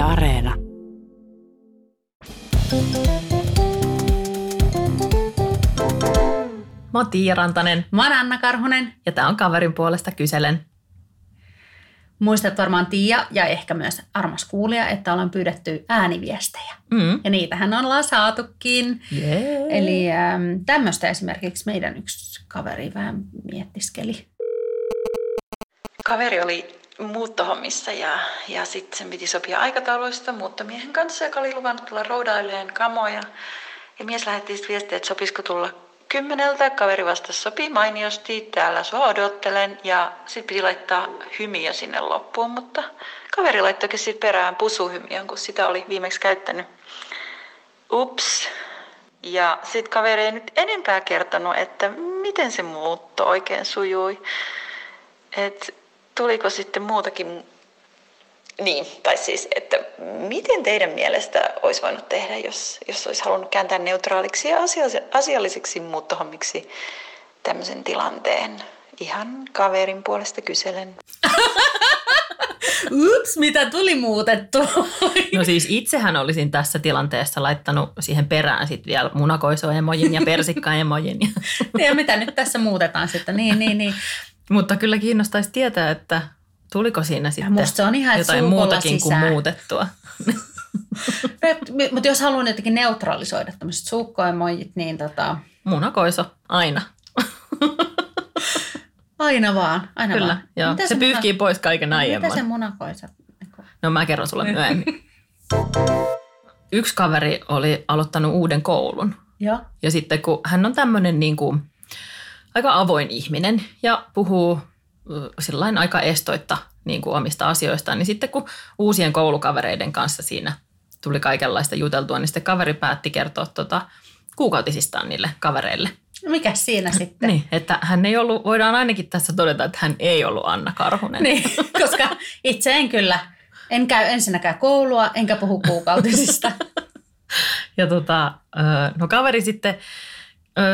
Yle Areena. Mä oon Tiia Rantanen Mä oon Anna Karhunen. ja tää on kaverin puolesta kyselen. Muistat varmaan Tiia ja ehkä myös armas kuulija, että ollaan pyydetty ääniviestejä. Mm. Ja niitähän ollaan saatukin. Yeah. Eli ähm, tämmöistä esimerkiksi meidän yksi kaveri vähän miettiskeli. Kaveri oli muuttohommissa ja, ja sitten sen piti sopia aikatauluista muuttomiehen kanssa, joka oli luvannut tulla roudaileen kamoja. Ja mies lähetti sitten viestiä, että sopisiko tulla kymmeneltä. Kaveri vastasi, sopii mainiosti, täällä sua odottelen. Ja sitten piti laittaa hymiö sinne loppuun, mutta kaveri laittoikin sitten perään pusuhymiön, kun sitä oli viimeksi käyttänyt. Ups. Ja sitten kaveri ei nyt enempää kertonut, että miten se muutto oikein sujui. Et tuliko sitten muutakin, niin, tai siis, että miten teidän mielestä olisi voinut tehdä, jos, jos olisi halunnut kääntää neutraaliksi ja asia- asialliseksi muuttohommiksi tämmöisen tilanteen? Ihan kaverin puolesta kyselen. Ups, mitä tuli muutettu? No siis itsehän olisin tässä tilanteessa laittanut siihen perään sit vielä munakoisoemojin ja persikkaemojin. ja mitä nyt tässä muutetaan sitten? Niin, niin, niin. Mutta kyllä kiinnostaisi tietää, että tuliko siinä sitten musta se on ihan, jotain muutakin sisään. kuin muutettua. Mutta jos haluan jotenkin neutralisoida tämmöiset sukkoemojit, niin tota, Munakoiso, aina. aina vaan. Aina Kyllä, vaan. joo. Mitä Se pyyhkii pois kaiken Mitä aiemman. se munakoisa? No mä kerron sulle myöhemmin. Yksi kaveri oli aloittanut uuden koulun. Joo. Ja sitten kun hän on tämmöinen niin kuin aika avoin ihminen ja puhuu sillain aika estoitta niin kuin omista asioistaan, niin sitten kun uusien koulukavereiden kanssa siinä tuli kaikenlaista juteltua, niin sitten kaveri päätti kertoa tota kuukautisistaan niille kavereille. Mikä siinä sitten? Niin, että hän ei ollut, voidaan ainakin tässä todeta, että hän ei ollut Anna Karhunen. Niin, koska itse en kyllä, en käy ensinnäkään koulua, enkä puhu kuukautisista. Ja tota, no kaveri sitten,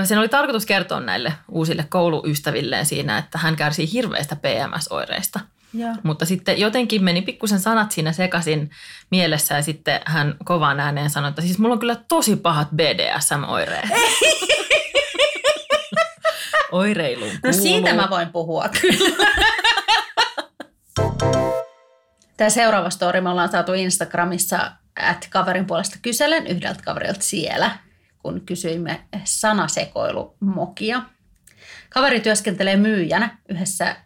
sen oli tarkoitus kertoa näille uusille kouluystävilleen siinä, että hän kärsii hirveästä PMS-oireista. Joo. Mutta sitten jotenkin meni pikkusen sanat siinä sekaisin mielessä ja sitten hän kovaan ääneen sanoi, että siis mulla on kyllä tosi pahat BDSM-oireet. Oireiluun No siitä mä voin puhua kyllä. Tämä seuraava story me ollaan saatu Instagramissa at kaverin puolesta kyselen yhdeltä kaverilta siellä, kun kysyimme sanasekoilumokia. Kaveri työskentelee myyjänä yhdessä äh,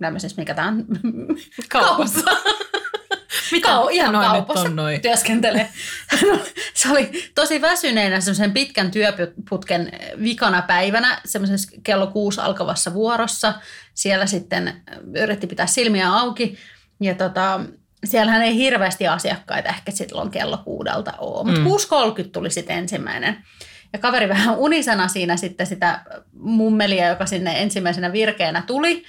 tämmöisessä, mikä tämä on? Kaupassa. Mitä? Kau, ihan Noi nyt kaupassa on noi? työskentelee. No, se oli tosi väsyneenä semmoisen pitkän työputken vikana päivänä, semmoisessa kello kuusi alkavassa vuorossa. Siellä sitten yritti pitää silmiä auki ja tota, siellähän ei hirveästi asiakkaita ehkä silloin kello kuudelta ole, mutta Mm. mm. 6.30 tuli sitten ensimmäinen. Ja kaveri vähän unisana siinä sitten sitä mummelia, joka sinne ensimmäisenä virkeenä tuli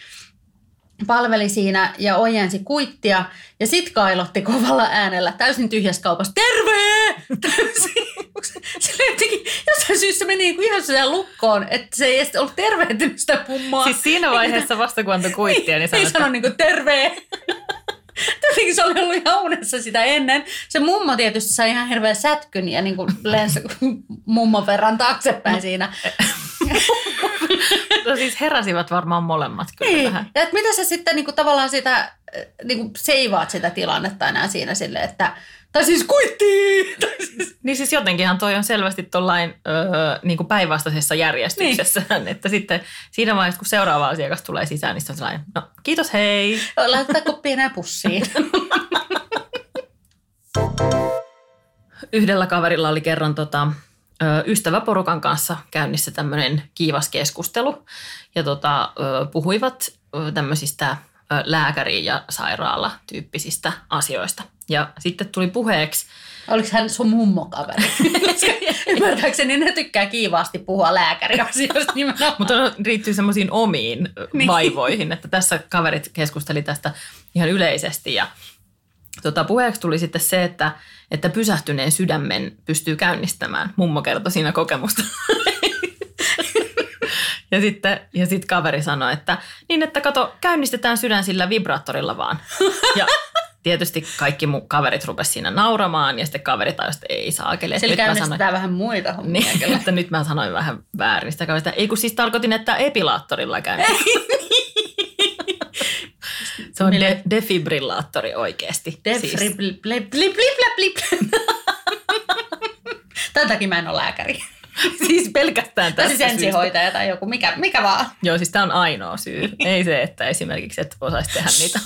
palveli siinä ja ojensi kuittia ja sit kailotti kovalla äänellä täysin tyhjässä kaupassa, terve! Täysin. Se jotenkin, jossain syystä meni niinku ihan sellaiseen lukkoon, että se ei edes ollut tervehtinyt sitä pummaa. Siis siinä vaiheessa vasta kun antoi kuittia, niin sanoi, että sano niinku terve. Jotenkin se oli ollut ihan unessa sitä ennen. Se mummo tietysti sai ihan hirveän sätkyn ja niin lensi mummon verran taaksepäin siinä. no siis heräsivät varmaan molemmat kyllä Niin. tähän. Ja että mitä sä sitten niinku tavallaan sitä, äh, niinku seivaat sitä tilannetta enää siinä silleen, että tai siis kuitti! Tai siis, Niin siis jotenkinhan toi on selvästi tuollain öö, niin kuin päinvastaisessa järjestyksessä, niin. että sitten siinä vaiheessa, kun seuraava asiakas tulee sisään, niin se on sellainen, no kiitos hei. laitetaan koppi enää pussiin. Yhdellä kaverilla oli kerran tota, ystäväporukan kanssa käynnissä tämmöinen kiivas keskustelu ja tota, puhuivat tämmöisistä lääkäri- ja sairaala-tyyppisistä asioista. Ja sitten tuli puheeksi, Oliko hän sun mummokaveri? Ymmärtääkseni ne tykkää kiivaasti puhua lääkäriasioista nimenomaan. mutta ne riittyy semmoisiin omiin Niin. vaivoihin, että tässä kaverit keskusteli tästä ihan yleisesti ja tota, puheeksi tuli sitten se, että, että pysähtyneen sydämen pystyy käynnistämään. Mummo kertoi siinä kokemusta. Ja sitten ja sit kaveri sanoi, että niin, että kato, käynnistetään sydän sillä vibraattorilla vaan. Ja tietysti kaikki mun kaverit rupesivat siinä nauramaan ja sitten kaverit tajusivat, että ei Nyt mä käynnistetään sanoin, vähän muita hommia. niin, kyllä. että nyt mä sanoin vähän väärin sitä kaverista. Ei kun siis tarkoitin, että epilaattorilla käy. Se on de- defibrillaattori oikeasti. Siis. Tämän takia mä en ole lääkäri. siis pelkästään Tai tästä siis syystä. ensihoitaja tai joku, mikä, mikä vaan. Joo, siis tämä on ainoa syy. Ei se, että esimerkiksi et osaisi tehdä niitä.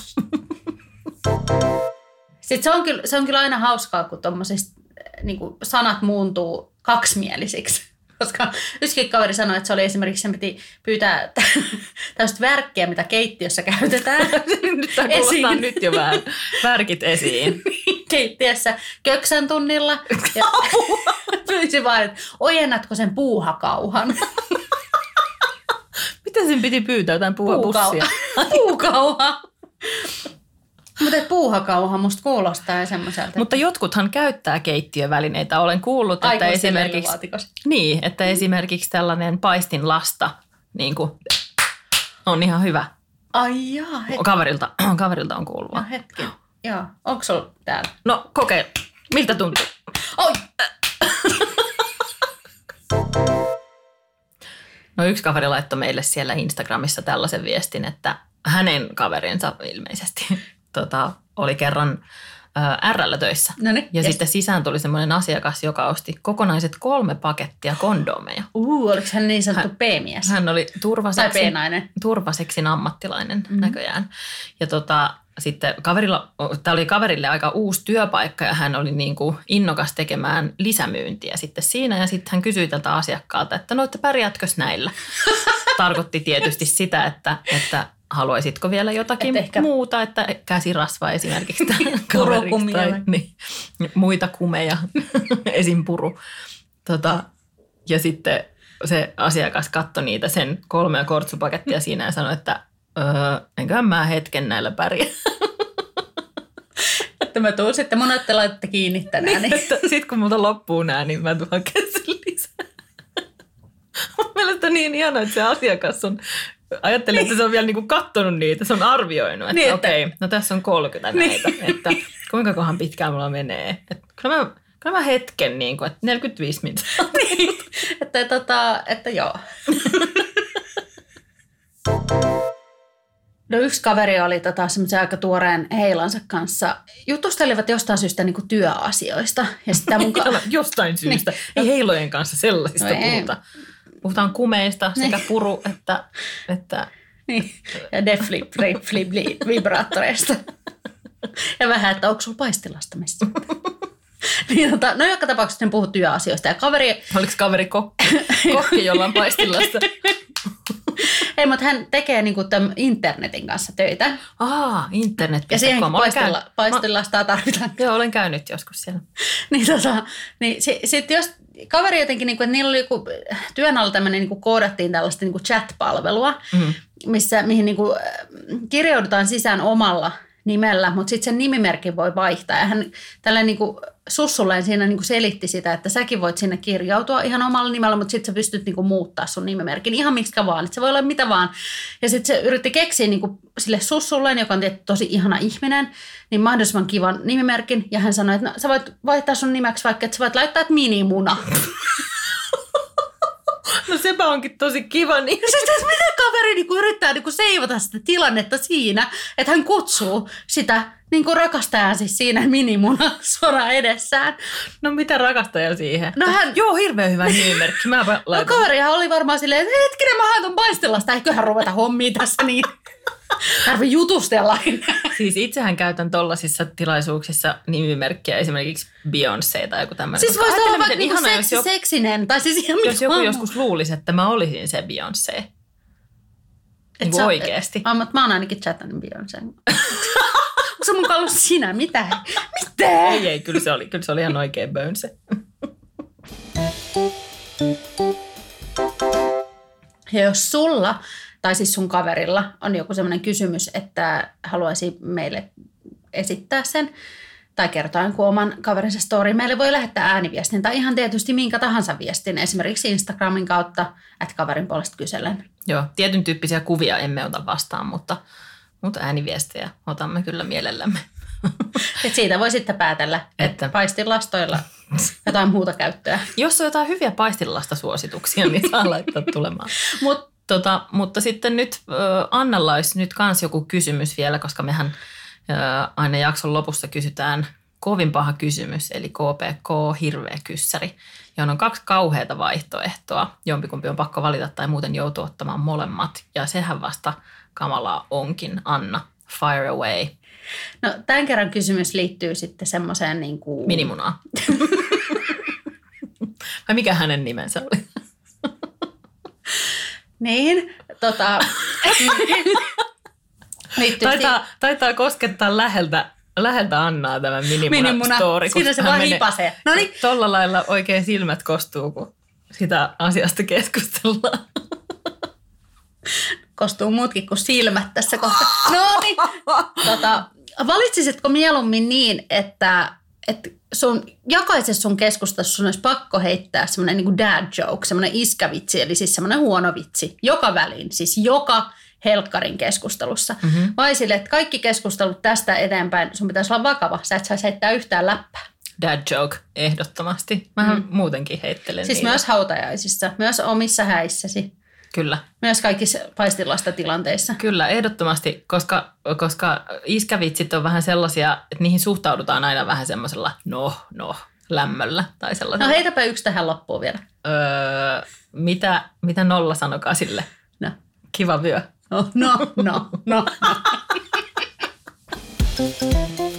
Sitten se on kyllä, se on kyllä aina hauskaa, kun tuommoisista niin sanat muuntuu kaksimielisiksi. Koska yksikin kaveri sanoi, että se oli esimerkiksi, se piti pyytää tällaista värkkiä, mitä keittiössä käytetään. nyt tämä kuulostaa Esiin. nyt jo vähän värkit esiin. keittiössä köksän tunnilla. Ja pyysi vaan, että ojennatko sen puuhakauhan? Mitä sen piti pyytää? Jotain puuhapussia? Puukauha. Mutta puuhakauha musta kuulostaa semmoiselta. Mutta jotkuthan käyttää keittiövälineitä. Olen kuullut, että esimerkiksi, niin, että esimerkiksi tällainen paistinlasta niin kuin, on ihan hyvä. Ai jaa, hetki. Kaverilta, kaverilta on kuulua. No, hetki. Joo, onko sulla täällä? No kokeile. Miltä tuntuu? Oi! No yksi kaveri laittoi meille siellä Instagramissa tällaisen viestin, että hänen kaverinsa ilmeisesti tota, oli kerran RL töissä. No niin. Ja sitten sisään tuli semmoinen asiakas, joka osti kokonaiset kolme pakettia kondomeja. Uu, oliko hän niin sanottu P-mies? Hän oli Tai turvaseksin, ammattilainen Mhm. mm-hmm. näköjään. Ja tota, sitten kaverilla, tämä oli kaverille aika uusi työpaikka ja hän oli niin kuin innokas tekemään lisämyyntiä sitten siinä. Ja sitten hän kysyi tältä asiakkaalta, että no, että pärjätkös näillä? Tarkoitti tietysti sitä, että, että haluaisitko vielä jotakin Et ehkä- muuta, että käsirasva esimerkiksi kaveriksi tai niin, muita kumeja, esim. puru. Tota, ja sitten se asiakas katsoi niitä sen kolmea kortsupakettia siinä ja sanoi, että öö, enköhän mä hetken näillä pärjää. Että mä tuun sitten, olette laitatte kiinni tänään. Niin. Sitten kun multa loppuu nää, niin mä tuon hakemaan sen lisää. Mun mielestä niin ihana, että se asiakas on, ajattelin, että se on vielä niinku kattonut niitä, se on arvioinut, että Niin, niin, että- okei, no tässä on 30 Niin. näitä, että kuinka kohan pitkään mulla menee. Että kyllä, mä, kyllä mä hetken, niin kuin, että 45 minuuttia. Niin. että, tota, että joo. No yksi kaveri oli tota, semmoisen aika tuoreen heilansa kanssa. Jutustelivat jostain syystä niin kuin työasioista. Ja sitten mun ka- Jostain syystä. Ei heilojen kanssa sellaisista No ei. Puhuta. Puhutaan kumeista, sekä Niin. puru että, että niin, ja deflip, flip, flip, vibraattoreista. ja vähän, että onko sulla paistilasta missä? niin, tota, no joka tapauksessa ne puhuu työasioista. Ja kaveri, oliko kaveri kokki, kokki jolla on paistilasta. ei, mutta hän tekee niin kuin tämän internetin kanssa töitä. Aa, internet. Ja siihen käynyt- paistilastaa tarvitaan. Joo, olen käynyt joskus siellä. niin tota, niin si, sit jos kaveri jotenkin, niin kuin, että niillä oli joku, työn alla tämmöinen, niin kuin koodattiin tällaista niin kuin chat-palvelua, Mm. missä, mihin niin kuin, äh, kirjaudutaan sisään omalla nimellä, mutta sitten sen nimimerkin voi vaihtaa. Ja hän tällä niin kuin sussulleen siinä niin kuin selitti sitä, että säkin voit sinne kirjautua ihan omalla nimellä, mutta sitten sä pystyt niin kuin muuttaa sun nimimerkin ihan miksi vaan. Että se voi olla mitä vaan. Ja sitten se yritti keksiä niin kuin sille sussulleen, joka on tietysti tosi ihana ihminen, niin mahdollisimman kivan nimimerkin. Ja hän sanoi, että no, sä voit vaihtaa sun nimeksi vaikka, että sä voit laittaa, että minimuna. No sepä onkin tosi kiva. Niin. Ja sitten että miten kaveri niinku yrittää niinku seivata sitä tilannetta siinä, että hän kutsuu sitä niinku rakastajan siis siinä minimuna suoraan edessään. No mitä rakastaja siihen? No hän- Joo, hirveän hyvä nimimerkki. Mä No kaverihan oli varmaan silleen, että hetkinen mä haen ton paistelasta, eiköhän ruveta hommiin tässä niin. Tarvii jutustella. Siis itsehän käytän tollasissa tilaisuuksissa nimimerkkiä esimerkiksi Beyoncé tai joku tämmöinen. Siis voisi olla vaikka niinku ihana, jos seksi, joku, seksinen, tai siis ihan jos joku joskus luulisi, että mä olisin se Beyoncé. Et Niin sä- oikeesti. Ah, mutta mä oon ainakin chatannut Beyoncé. Onko se mukaan ollut sinä? Mitä? Mitä? Ei, ei, kyllä se oli, kyllä se oli ihan oikein Beyoncé. Ja jos sulla tai siis sun kaverilla on joku sellainen kysymys, että haluaisi meille esittää sen tai kertoa jonkun oman kaverinsa story, meille voi lähettää ääniviestin tai ihan tietysti minkä tahansa viestin, esimerkiksi Instagramin kautta, että kaverin puolesta kysellen. Joo, tietyn tyyppisiä kuvia emme ota vastaan, mutta, mutta ääniviestejä otamme kyllä mielellämme. Et siitä voi sitten päätellä, että, Että- että paistilastoilla jotain muuta käyttöä. Jos on jotain hyviä paistilasta suosituksia, niin saa laittaa tulemaan. Mutta Tota, mutta sitten nyt ö, Annalla olisi nyt kans joku kysymys vielä, koska mehän ö, aina jakson lopussa kysytään kovin paha kysymys, eli KPK hirveä kyssäri, johon on kaksi kauheata vaihtoehtoa. Jompikumpi on pakko valita tai muuten joutuu ottamaan molemmat. Ja sehän vasta kamalaa onkin. Anna, fire away, no, tämän kerran kysymys liittyy sitten semmoiseen niin kuin... minimunaa. Vai mikä hänen nimensä oli? Niin, tota... liittyy Taitaa, taitaa koskettaa läheltä, läheltä Annaa tämä minimuna, Minimuna. story. Siinä se vaan hipasee. No niin. Tolla lailla oikein silmät kostuu, kun sitä asiasta keskustellaan. kostuu muutkin kuin silmät tässä kohtaa. No niin. Tota, valitsisitko mieluummin niin, että, että sun, jokaisessa sun keskustassa sun olisi pakko heittää semmoinen niin dad joke, semmoinen iskävitsi, eli siis semmoinen huono vitsi, joka väliin, siis joka helkkarin keskustelussa. Mm-hmm. Vai sille, että kaikki keskustelut tästä eteenpäin, sun pitäisi olla vakava, sä et saisi heittää yhtään läppää. Dad joke, ehdottomasti. Mähän mm. muutenkin heittelen Siis niitä. myös hautajaisissa, myös omissa häissäsi, Kyllä, myös kaikissa paistilasta tilanteissa. kyllä, ehdottomasti, koska, koska iskävitsit on vähän sellaisia, että niihin suhtaudutaan aina vähän semmoisella no, no, lämmöllä tai No sellaisella. heitäpä yksi tähän loppuun vielä. Öö, mitä, mitä nolla sanokaa sille? No. Kiva vyö. No, no, no, no.